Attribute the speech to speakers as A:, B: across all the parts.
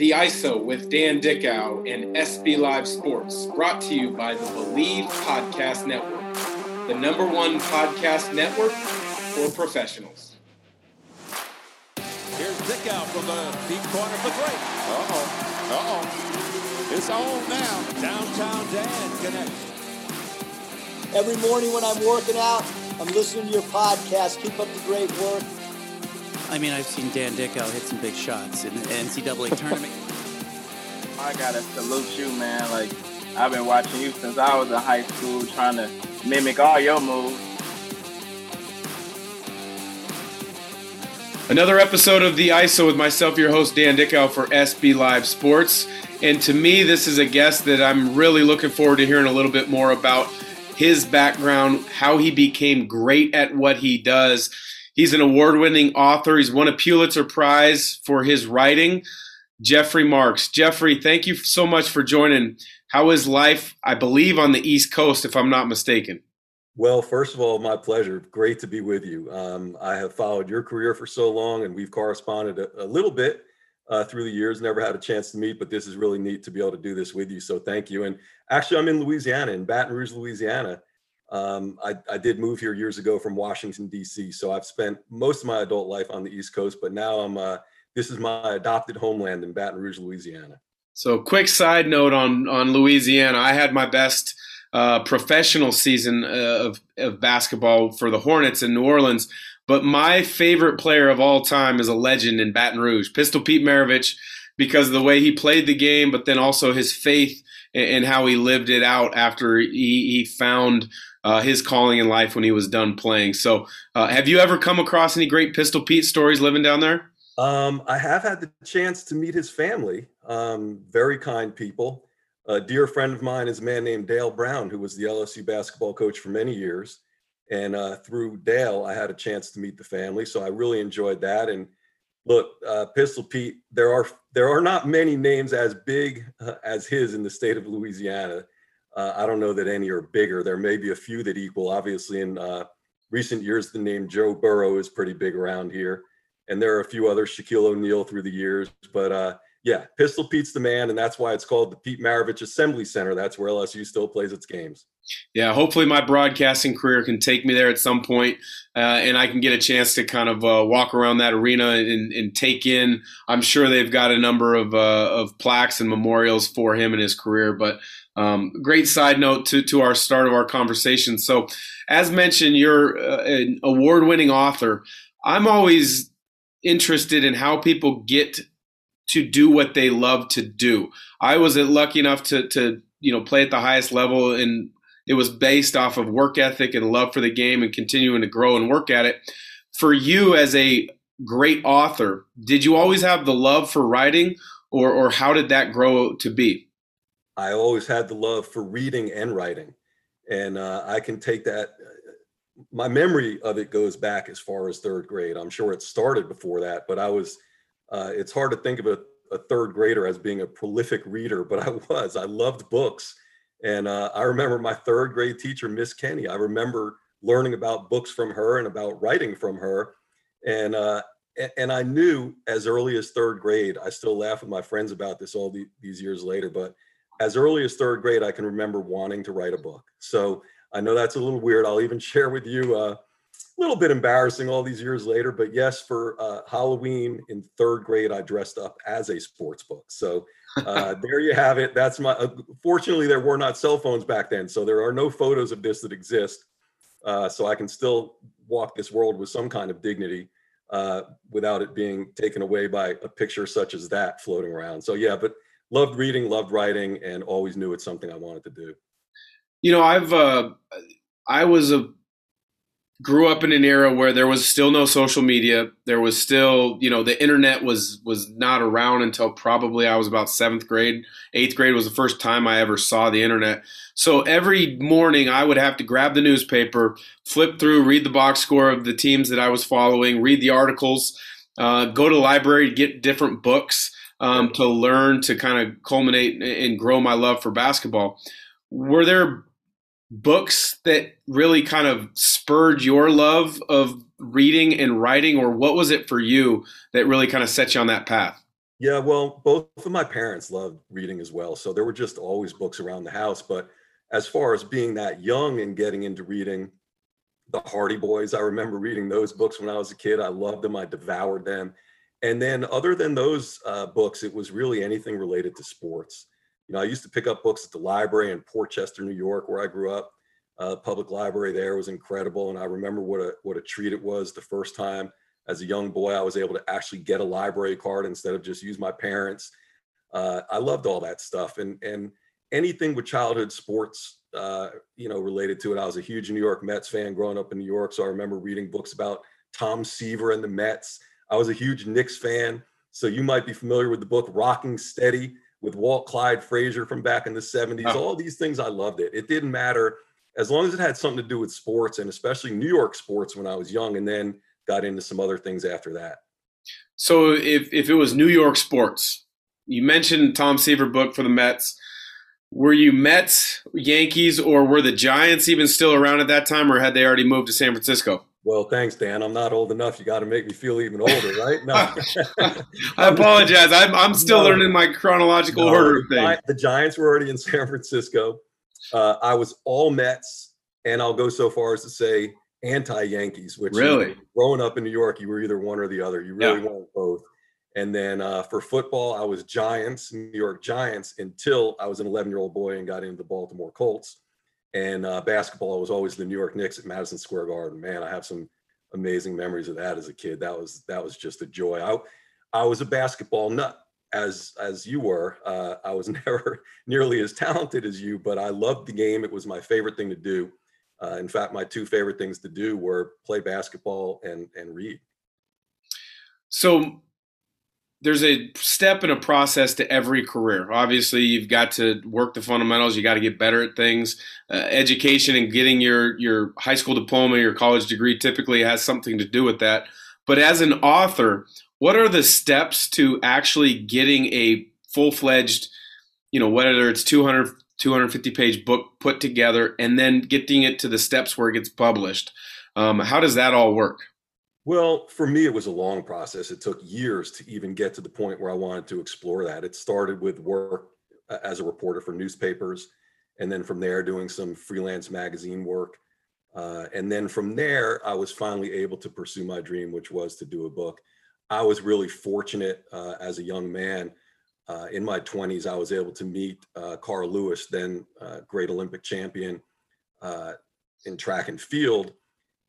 A: The ISO with Dan Dickau and SB Live Sports, brought to you by the Bleav Podcast Network, the number one podcast network for professionals.
B: Here's Dickau from the deep corner for three. Uh-oh. Uh-oh. It's on now. Downtown Dan connects.
C: Every morning when I'm working out, I'm listening to your podcast. Keep up the great work.
D: I mean, I've seen Dan Dickau hit some big shots in the NCAA tournament.
E: I gotta salute you, man. Like, I've been watching you since I was in high school, trying to mimic all your moves.
A: Another episode of The ISO with myself, your host, Dan Dickau for SB Live Sports. And to me, this is a guest that I'm really looking forward to hearing a little bit more about his background, how he became great at what he does He's an award winning author. He's won a Pulitzer Prize for his writing. Jeffrey Marx. Jeffrey, thank you so much for joining. How is life, I believe, on the East Coast, if I'm not mistaken?
F: Well, first of all, my pleasure. Great to be with you. Um, I have followed your career for so long, and we've corresponded a, a little bit uh, through the years. Never had a chance to meet, but this is really neat to be able to do this with you. So thank you. And actually, I'm in Louisiana, in Baton Rouge, Louisiana. Um, I, I, did move here years ago from Washington D.C., so I've spent most of my adult life on the East Coast. But now I'm uh, this is my adopted homeland in Baton Rouge, Louisiana.
A: So, quick side note on on Louisiana: I had my best uh, professional season uh, of of basketball for the Hornets in New Orleans. But my favorite player of all time is a legend in Baton Rouge, Pistol Pete Maravich, because of the way he played the game, but then also his faith and how he lived it out after he, he found uh, his calling in life when he was done playing. So, uh, have you ever come across any great Pistol Pete stories living down there?
F: Um, I have had the chance to meet his family. Um, very kind people. A dear friend of mine is a man named Dale Brown, who was the LSU basketball coach for many years. And uh, through Dale, I had a chance to meet the family, so I really enjoyed that. And look, uh, Pistol Pete, there are there are not many names as big uh, as his in the state of Louisiana. Uh, I don't know that any are bigger. There may be a few that equal. Obviously, in uh, recent years, the name Joe Burrow is pretty big around here, and there are a few others, Shaquille O'Neal through the years. But uh, yeah, Pistol Pete's the man, and that's why it's called the Pete Maravich Assembly Center. That's where LSU still plays its games.
A: Yeah, hopefully my broadcasting career can take me there at some point, uh, and I can get a chance to kind of uh, walk around that arena and, and, take in. I'm sure they've got a number of uh, of plaques and memorials for him and his career, but um, great side note to, to our start of our conversation. So, as mentioned, you're uh, an award winning author. I'm always interested in how people get to do what they love to do. I was lucky enough to, to you know play at the highest level, and it was based off of work ethic and love for the game and continuing to grow and work at it. For you as a great author, did you always have the love for writing, or or how did that grow to be?
F: I always had the love for reading and writing. And uh, I can take that. Uh, my memory of it goes back as far as third grade. I'm sure it started before that, but I was, uh, it's hard to think of a, a, third grader as being a prolific reader, but I was. I loved books. And uh, I remember my third grade teacher, Miss Kenny. I remember learning about books from her and about writing from her. And, uh, and I knew as early as third grade, I still laugh with my friends about this all the, these years later, but as early as third grade, I can remember wanting to write a book. So I know that's a little weird. I'll even share with you uh, a little bit embarrassing all these years later. But yes, for uh, Halloween in third grade, I dressed up as a sports book. So uh, there you have it. That's my. Uh, fortunately, there were not cell phones back then, so there are no photos of this that exist. Uh, so I can still walk this world with some kind of dignity. Uh, without it being taken away by a picture such as that floating around. So yeah, but loved reading, loved writing, and always knew it's something I wanted to do.
A: You know, I've uh, I was a grew up in an era where there was still no social media. There was still, you know, the internet was was not around until probably I was about seventh grade. Eighth grade was the first time I ever saw the internet. So every morning I would have to grab the newspaper, flip through, read the box score of the teams that I was following, read the articles, uh, go to the library, get different books um, to learn to kind of culminate and grow my love for basketball. Were there books that really kind of spurred your love of reading and writing, or what was it for you that really kind of set you on that path?
F: Yeah, well, both of my parents loved reading as well. So there were just always books around the house. But as far as being that young and getting into reading, the Hardy Boys, I remember reading those books when I was a kid. I loved them, I devoured them. And then, other than those uh, books, it was really anything related to sports you know, I used to pick up books at the library in Port Chester, New York, where I grew up. Uh, public library there was incredible, and I remember what a what a treat it was the first time as a young boy I was able to actually get a library card instead of just use my parents. Uh, I loved all that stuff, and and anything with childhood sports, uh, you know, related to it. I was a huge New York Mets fan growing up in New York, so I remember reading books about Tom Seaver and the Mets. I was a huge Knicks fan, so you might be familiar with the book Rocking Steady with Walt Clyde Frazier from back in the 70s. Oh. All these things, I loved it. It didn't matter as long as it had something to do with sports and especially New York sports when I was young, and then got into some other things after that.
A: So if, if it was New York sports, you mentioned Tom Seaver book for the Mets. Were you Mets, Yankees, or were the Giants even still around at that time, or had they already moved to San Francisco?
F: Well, thanks, Dan. I'm not old enough. You got to make me feel even older, right? No.
A: I apologize. I'm, I'm still no. learning my chronological no, order
F: thing. The Giants were already in San Francisco. Uh, I was all Mets, and I'll go so far as to say anti-Yankees. Which
A: really,
F: growing up in New York, you were either one or the other. You really yeah. wanted both. And then uh, for football, I was Giants, New York Giants, until I was an 11 year old boy and got into the Baltimore Colts. And uh, basketball was always the New York Knicks at Madison Square Garden. Man, I have some amazing memories of that as a kid. That was that was just a joy. I I was a basketball nut as as you were. Uh, I was never nearly as talented as you, but I loved the game. It was my favorite thing to do. Uh, in fact, my two favorite things to do were play basketball and and read.
A: So there's a step and a process to every career. Obviously, you've got to work the fundamentals. You got to get better at things. Uh, education and getting your your high school diploma, your college degree, typically has something to do with that. But as an author, what are the steps to actually getting a full fledged, you know, whether it's 200, 250 page book put together, and then getting it to the steps where it gets published? Um, how does that all work?
F: Well, for me, it was a long process. It took years to even get to the point where I wanted to explore that. It started with work uh, as a reporter for newspapers, and then from there, doing some freelance magazine work. Uh, and then from there, I was finally able to pursue my dream, which was to do a book. I was really fortunate uh, as a young man. Uh, in my 20s, I was able to meet uh, Carl Lewis, then uh, great Olympic champion in track and field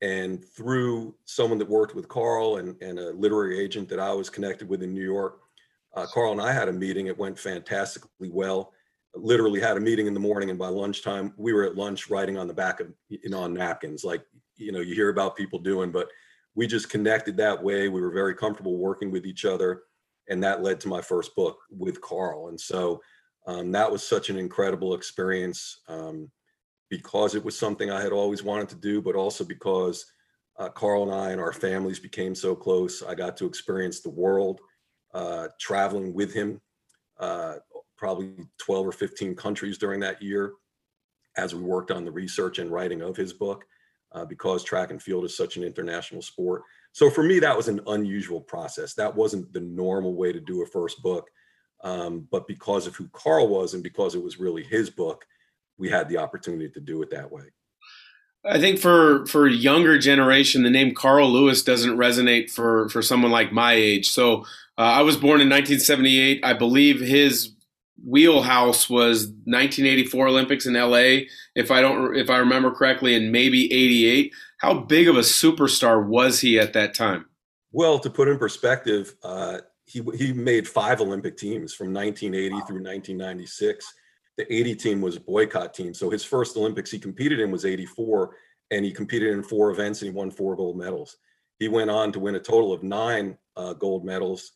F: and through someone that worked with Carl and, and a literary agent that I was connected with in New York, uh, Carl and I had a meeting. It went fantastically well. Literally had a meeting in the morning, and by lunchtime, we were at lunch writing on the back of you know on napkins, like you know you hear about people doing. But we just connected that way. We were very comfortable working with each other, and that led to my first book with Carl. And so um, that was such an incredible experience. Um, because it was something I had always wanted to do, but also because uh, Carl and I and our families became so close. I got to experience the world, uh, traveling with him, uh, probably 12 or 15 countries during that year as we worked on the research and writing of his book, uh, because track and field is such an international sport. So for me, that was an unusual process. That wasn't the normal way to do a first book. Um, but because of who Carl was and because it was really his book, we had the opportunity to do it that way.
A: I think for for younger generation, the name Carl Lewis doesn't resonate for for someone like my age. So uh, I was born in 1978. I believe his wheelhouse was 1984 Olympics in LA, if I don't if I remember correctly, and maybe 88. How big of a superstar was he at that time?
F: Well, to put in perspective, uh, he he made five Olympic teams from 1980 wow. through 1996 the 80 team was a boycott team. So his first Olympics he competed in was 84. and he competed in four events and he won four gold medals. He went on to win a total of nine uh, gold medals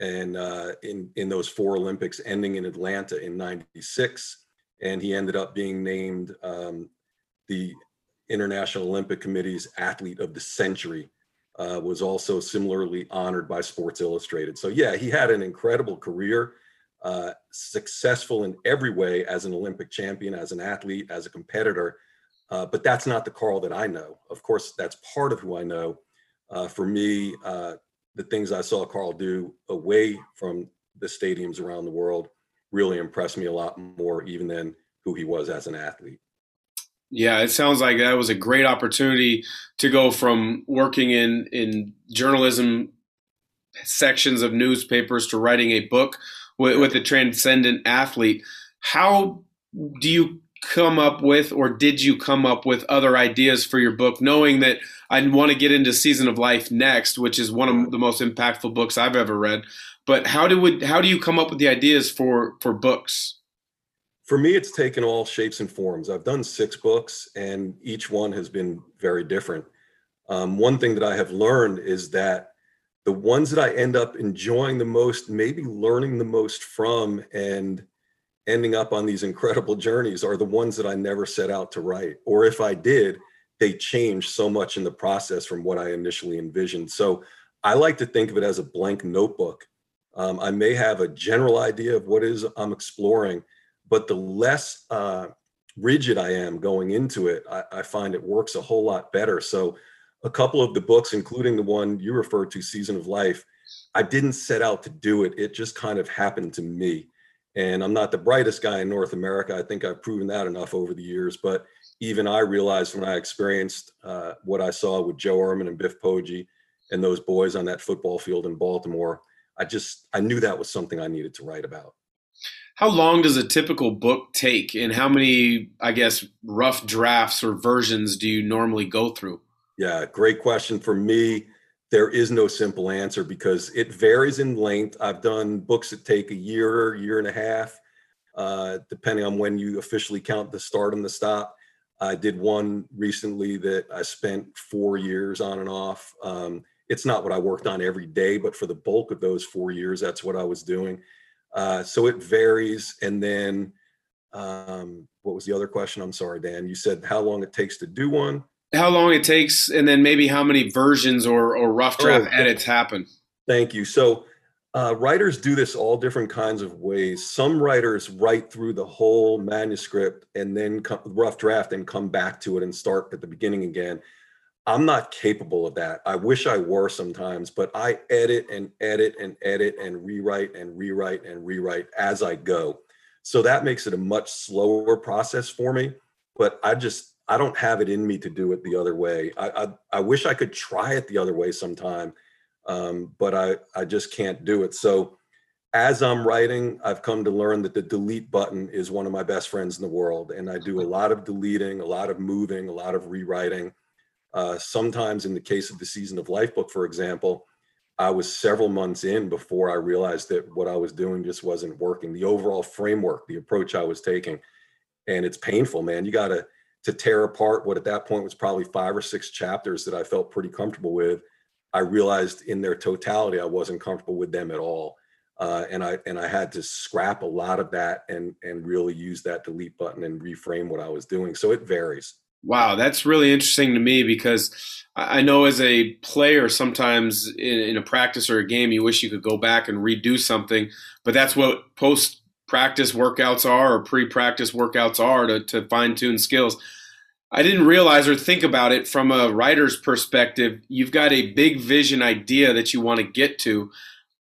F: and uh, in in those four Olympics, ending in Atlanta in '96, and he ended up being named um, the International Olympic Committee's Athlete of the Century. Uh, was also similarly honored by Sports Illustrated. So yeah, he had an incredible career, uh, successful in every way as an Olympic champion, as an athlete, as a competitor. Uh, but that's not the Carl that I know. Of course, that's part of who I know. Uh, for me, uh, the things I saw Carl do away from the stadiums around the world really impressed me a lot more, even than who he was as an athlete.
A: Yeah, it sounds like that was a great opportunity to go from working in in journalism sections of newspapers to writing a book with, with a transcendent athlete. How do you come up with, or did you come up with other ideas for your book, knowing that I want to get into Season of Life next, which is one of the most impactful books I've ever read. But how do we, how do you come up with the ideas for for books?
F: For me, it's taken all shapes and forms. I've done six books, and each one has been very different. Um, one thing that I have learned is that the ones that I end up enjoying the most, maybe learning the most from, and ending up on these incredible journeys are the ones that I never set out to write. Or if I did, they change so much in the process from what I initially envisioned. So I like to think of it as a blank notebook. Um, I may have a general idea of what is I'm exploring, but the less uh, rigid I am going into it, I, I find it works a whole lot better. So a couple of the books, including the one you referred to, Season of Life, I didn't set out to do it. It just kind of happened to me. And I'm not the brightest guy in North America. I think I've proven that enough over the years. But even I realized when I experienced uh, what I saw with Joe Ehrmann and Biff Poggi and those boys on that football field in Baltimore, I just I knew that was something I needed to write about.
A: How long does a typical book take, and how many, I guess, rough drafts or versions do you normally go through?
F: Yeah, great question. For me, there is no simple answer because it varies in length. I've done books that take a year, year and a half, uh, depending on when you officially count the start and the stop. I did one recently that I spent four years on and off. Um, it's not what I worked on every day, but for the bulk of those four years, that's what I was doing. Uh, so it varies. And then, um, what was the other question? I'm sorry, Dan. You said how long it takes to do one
A: how long it takes, and then maybe how many versions or, or rough oh, draft oh, edits happen.
F: Thank you. So uh, writers do this all different kinds of ways. Some writers write through the whole manuscript and then come, rough draft and come back to it and start at the beginning again. I'm not capable of that. I wish I were sometimes, but I edit and edit and edit and rewrite and rewrite and rewrite as I go. So that makes it a much slower process for me. But I just I don't have it in me to do it the other way. I I, I wish I could try it the other way sometime, um, but I I just can't do it. So as I'm writing, I've come to learn that the delete button is one of my best friends in the world, and I do a lot of deleting, a lot of moving, a lot of rewriting. Uh, sometimes, in the case of the season of life book, for example, I was several months in before I realized that what I was doing just wasn't working. The overall framework, the approach I was taking, and it's painful, man. You got to to tear apart what at that point was probably five or six chapters that I felt pretty comfortable with. I realized in their totality I wasn't comfortable with them at all, uh, and I and I had to scrap a lot of that and and really use that delete button and reframe what I was doing. So it varies.
A: Wow, that's really interesting to me because I know as a player, sometimes in, in, a practice or a game, you wish you could go back and redo something, but that's what post practice workouts are or pre practice workouts are to, to fine tune skills. I didn't realize or think about it from a writer's perspective. You've got a big vision idea that you want to get to,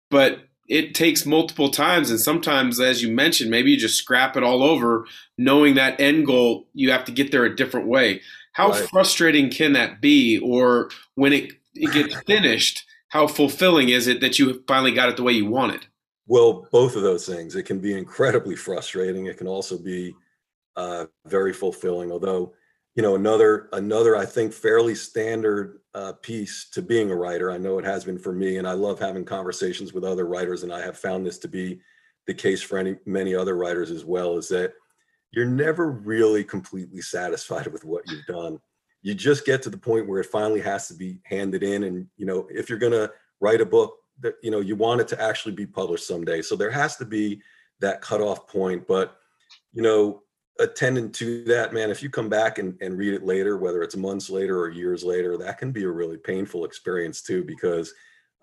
A: but it takes multiple times. And sometimes, as you mentioned, maybe you just scrap it all over, knowing that end goal, you have to get there a different way. How right. frustrating can that be? Or when it, it gets finished, how fulfilling is it that you finally got it the way you wanted?
F: Well, both of those things. It can be incredibly frustrating. It can also be uh, very fulfilling, although you know another another i think fairly standard uh, piece to being a writer i know it has been for me and i love having conversations with other writers and i have found this to be the case for any many other writers as well is that you're never really completely satisfied with what you've done you just get to the point where it finally has to be handed in and you know if you're to write a book that you know you want it to actually be published someday. So there has to be that cutoff point but you know attendant to that man if you come back and, and read it later whether it's months later or years later that can be a really painful experience too because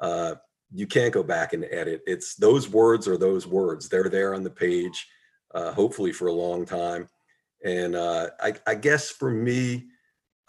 F: uh, you can't go back and edit. It's those words are those words. They're there on the page uh, hopefully for a long time. And uh, I, I guess for me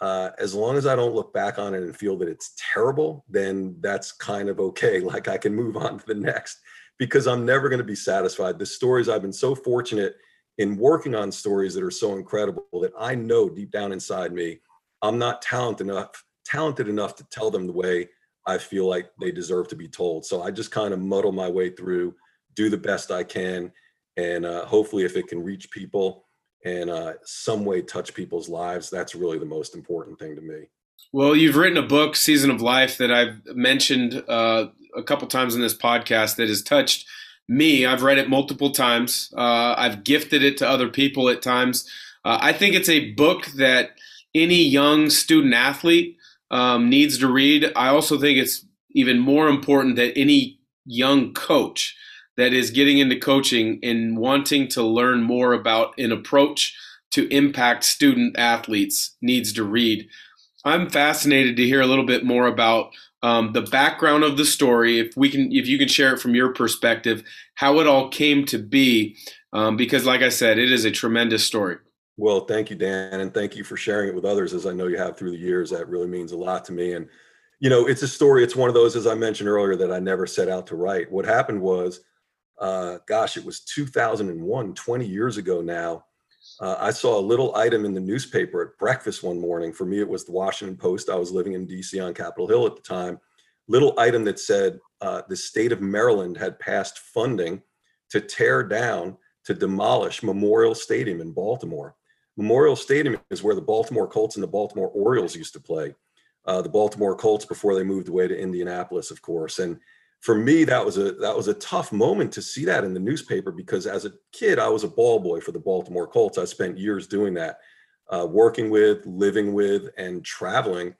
F: uh, as long as I don't look back on it and feel that it's terrible, then that's kind of okay. Like I can move on to the next because I'm never going to be satisfied. The stories I've been so fortunate in working on stories that are so incredible that I know deep down inside me, I'm not talented enough, talented enough to tell them the way I feel like they deserve to be told. So I just kind of muddle my way through, do the best I can, and uh, hopefully, if it can reach people, and uh, some way touch people's lives. That's really the most important thing to me.
A: Well, you've written a book, Season of Life, that I've mentioned uh, a couple times in this podcast that has touched me. I've read it multiple times. Uh, I've gifted it to other people at times. Uh, I think it's a book that any young student athlete um, needs to read. I also think it's even more important that any young coach that is getting into coaching and wanting to learn more about an approach to impact student athletes needs to read. I'm fascinated to hear a little bit more about um, the background of the story. If we can, if you can share it from your perspective, how it all came to be, um, because like I said, it is a tremendous story.
F: Well, thank you, Dan, and thank you for sharing it with others, as I know you have through the years. That really means a lot to me. And you know, it's a story. It's one of those, as I mentioned earlier, that I never set out to write. What happened was uh, gosh, it was 2001, 20 years ago now. Uh, I saw a little item in the newspaper at breakfast one morning. For me, it was the Washington Post. I was living in DC on Capitol Hill at the time. Little item that said uh, the state of Maryland had passed funding to tear down, to demolish Memorial Stadium in Baltimore. Memorial Stadium is where the Baltimore Colts and the Baltimore Orioles used to play. Uh, the Baltimore Colts before they moved away to Indianapolis, of course. And for me that was a that was a tough moment to see that in the newspaper because as a kid i was a ball boy for the baltimore colts. I spent years doing that uh, working with living with and traveling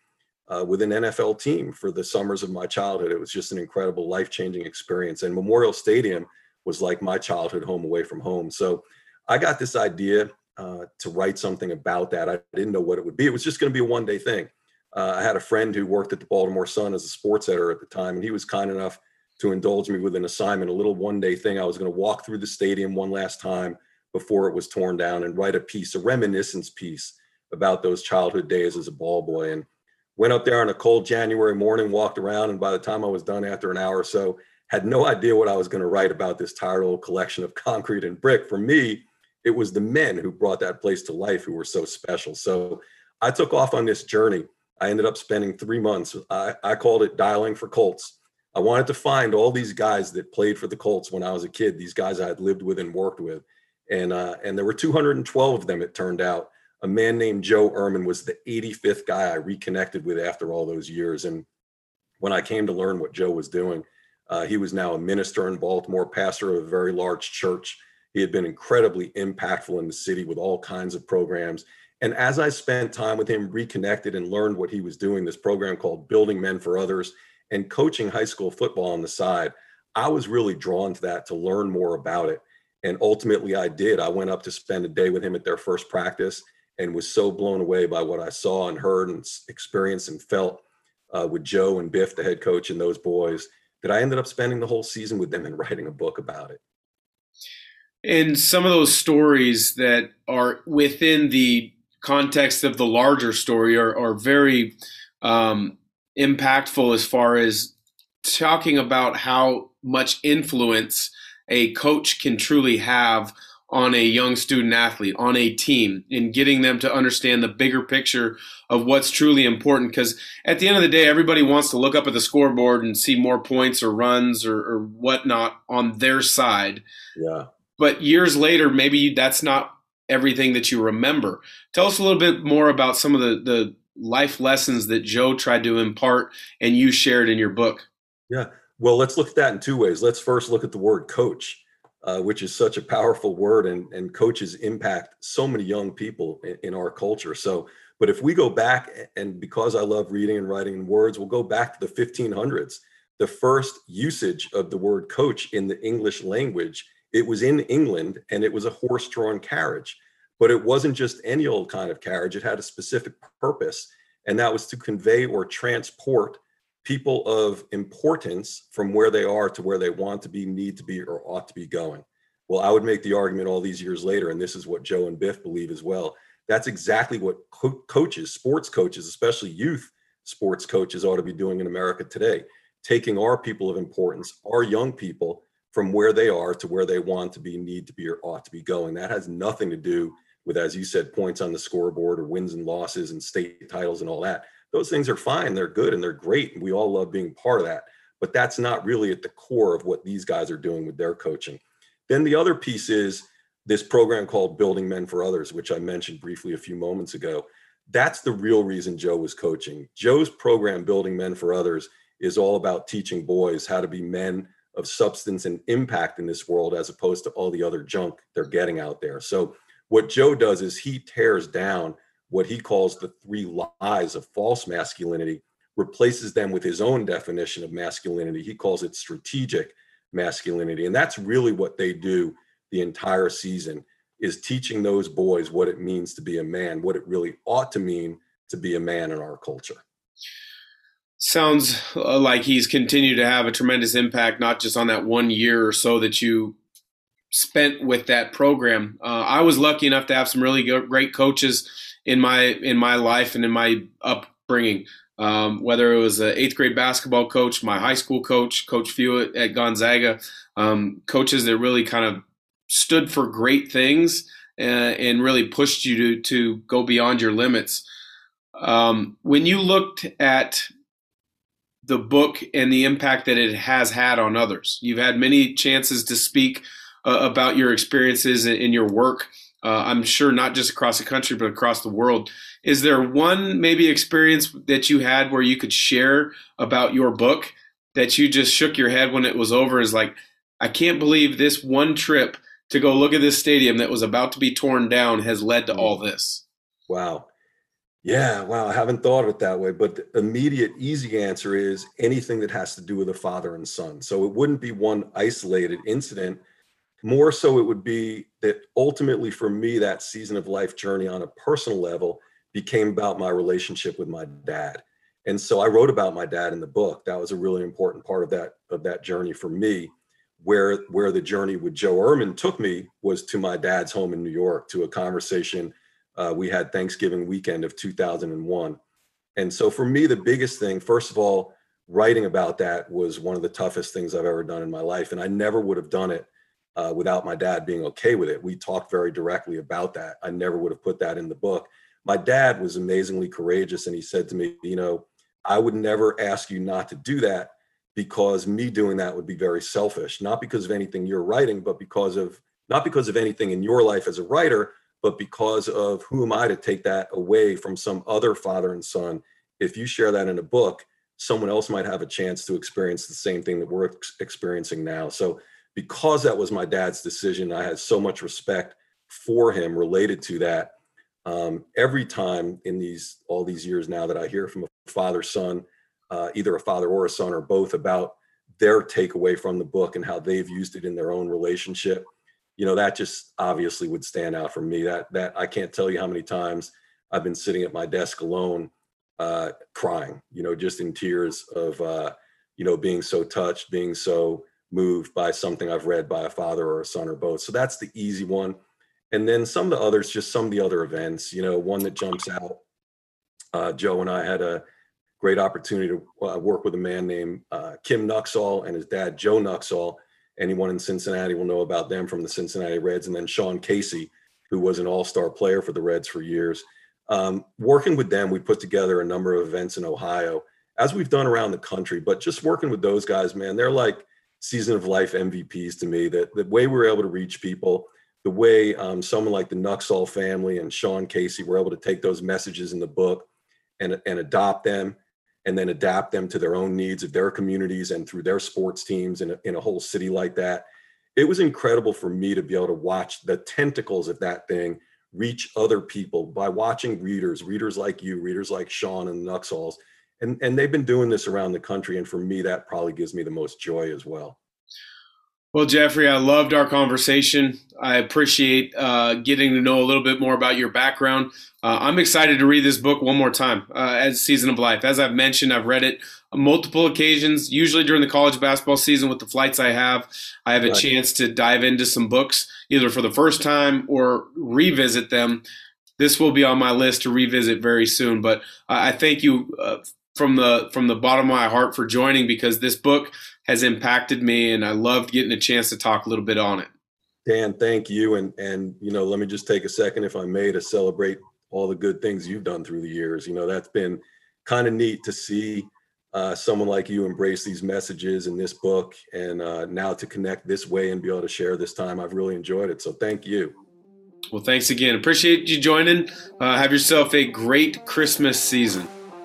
F: uh, with an nfl team for the summers of my childhood. It was just an incredible life-changing experience and memorial stadium was like my childhood home away from home. So i got this idea uh, to write something about that. I didn't know what it would be. It was just going to be a one day thing. Uh, i had a friend who worked at the baltimore sun as a sports editor at the time and he was kind enough to indulge me with an assignment, a little one day thing. I was going to walk through the stadium one last time before it was torn down and write a piece, a reminiscence piece about those childhood days as a ball boy. And went up there on a cold January morning, walked around, and by the time I was done after an hour or so, had no idea what I was going to write about this tired old collection of concrete and brick. For me, it was the men who brought that place to life who were so special. So I took off on this journey. I ended up spending three months. I, I called it dialing for Colts. I wanted to find all these guys that played for the Colts when I was a kid. These guys I had lived with and worked with, and uh, and there were 212 of them. It turned out a man named Joe Ehrmann was the 85th guy I reconnected with after all those years. And when I came to learn what Joe was doing, uh, he was now a minister in Baltimore, pastor of a very large church. He had been incredibly impactful in the city with all kinds of programs. And as I spent time with him, reconnected and learned what he was doing, this program called Building Men for Others and coaching high school football on the side, I was really drawn to that to learn more about it. And ultimately, I did. I went up to spend a day with him at their first practice and was so blown away by what I saw and heard and experienced and felt uh, with Joe and Biff, the head coach, and those boys that I ended up spending the whole season with them and writing a book about it.
A: And some of those stories that are within the context of the larger story are, are very um, impactful as far as talking about how much influence a coach can truly have on a young student athlete, on a team, and getting them to understand the bigger picture of what's truly important. Because at the end of the day, everybody wants to look up at the scoreboard and see more points or runs or, or whatnot on their side.
F: Yeah.
A: But years later, maybe that's not everything that you remember. Tell us a little bit more about some of the, the life lessons that Joe tried to impart and you shared in your book?
F: Yeah. Well, let's look at that in two ways. Let's first look at the word coach, uh, which is such a powerful word, and, and coaches impact so many young people in, in our culture. So But if we go back, and because I love reading and writing in words, we'll go back to the 1500s. The first usage of the word coach in the English language, it was in England and it was a horse drawn carriage. But it wasn't just any old kind of carriage, it had a specific purpose, and that was to convey or transport people of importance from where they are to where they want to be, need to be, or ought to be going. Well, I would make the argument all these years later, and this is what Joe and Biff believe as well. That's exactly what co- coaches, sports coaches, especially youth sports coaches, ought to be doing in America today taking our people of importance, our young people, from where they are to where they want to be, need to be, or ought to be going. That has nothing to do with, as you said, points on the scoreboard or wins and losses and state titles and all that. Those things are fine, they're good, and they're great. And we all love being part of that. But that's not really at the core of what these guys are doing with their coaching. Then the other piece is this program called Building Men for Others, which I mentioned briefly a few moments ago. That's the real reason Joe was coaching. Joe's program, Building Men for Others, is all about teaching boys how to be men of substance and impact in this world as opposed to all the other junk they're getting out there. So, what Joe does is he tears down what he calls the three lies of false masculinity, replaces them with his own definition of masculinity. He calls it strategic masculinity. And that's really what they do the entire season is teaching those boys what it means to be a man, what it really ought to mean to be a man in our culture.
A: Sounds uh, like he's continued to have a tremendous impact, not just on that one year or so that you spent with that program. Uh, I was lucky enough to have some really great coaches in my in my life and in my upbringing. Um, whether it was an eighth grade basketball coach, my high school coach, Coach Few at Gonzaga, um, coaches that really kind of stood for great things and, uh, and really pushed you to to go beyond your limits. Um, when you looked at the book and the impact that it has had on others, you've had many chances to speak uh, about your experiences in, in your work. Uh, I'm sure not just across the country, but across the world. Is there one maybe experience that you had where you could share about your book that you just shook your head when it was over? Is like, I can't believe this one trip to go look at this stadium that was about to be torn down has led to all this?
F: Wow. Yeah, wow. I haven't thought of it that way. But the immediate, easy answer is anything that has to do with a father and son. So it wouldn't be one isolated incident. More so, it would be that ultimately for me, that season of life journey on a personal level became about my relationship with my dad. And so I wrote about my dad in the book. That was a really important part of that of that journey for me where where the journey with Joe Ehrmann took me was to my dad's home in New York to a conversation uh, we had Thanksgiving weekend of 2001. And so for me, the biggest thing, first of all, writing about that was one of the toughest things I've ever done in my life, and I never would have done it uh, without my dad being okay with it. We talked very directly about that. I never would have put that in the book. My dad was amazingly courageous, and he said to me, you know, I would never ask you not to do that because me doing that would be very selfish, not because of anything you're writing, but because of not because of anything in your life as a writer, but because of who am I to take that away from some other father and son? If you share that in a book, someone else might have a chance to experience the same thing that we're ex- experiencing now. So, because that was my dad's decision, I had so much respect for him related to that. Um, every time in these all these years now that I hear from a father son uh, either a father or a son or both about their takeaway from the book and how they've used it in their own relationship you know that just obviously would stand out for me that that i can't tell you how many times i've been sitting at my desk alone uh, crying you know just in tears of uh, you know being so touched being so moved by something i've read by a father or a son or both so that's the easy one and then some of the others just some of the other events you know one that jumps out uh, joe and i had a great opportunity to uh, work with a man named uh, Kim Nuxhall and his dad, Joe Nuxhall. Anyone in Cincinnati will know about them from the Cincinnati Reds. And then Sean Casey, who was an all star player for the Reds for years. Um, working with them, we put together a number of events in Ohio, as we've done around the country. But just working with those guys, man, they're like season of life MVPs to me. That the way we were able to reach people, the way um, someone like the Nuxhall family and Sean Casey were able to take those messages in the book and, and adopt them and then adapt them to their own needs of their communities and through their sports teams in a, in a whole city like that. It was incredible for me to be able to watch the tentacles of that thing reach other people by watching readers, readers like you, readers like Sean and the Nuxhalls. And, and they've been doing this around the country. And for me, that probably gives me the most joy as well.
A: Well, Jeffrey, I loved our conversation. I appreciate uh, getting to know a little bit more about your background. Uh, I'm excited to read this book one more time uh, as Season of Life. As I've mentioned, I've read it multiple occasions, usually during the college basketball season with the flights I have. I have a chance to dive into some books either for the first time or revisit them. This will be on my list to revisit very soon. But I thank you uh, from the from the bottom of my heart for joining because this book has impacted me, and I loved getting a chance to talk a little bit on it.
F: Dan, thank you, and and you know, let me just take a second, if I may, to celebrate all the good things you've done through the years. You know, that's been kind of neat to see uh, someone like you embrace these messages in this book, and uh, now to connect this way and be able to share this time. I've really enjoyed it, so thank you.
A: Well, thanks again. Appreciate you joining. Uh, have yourself a great Christmas season.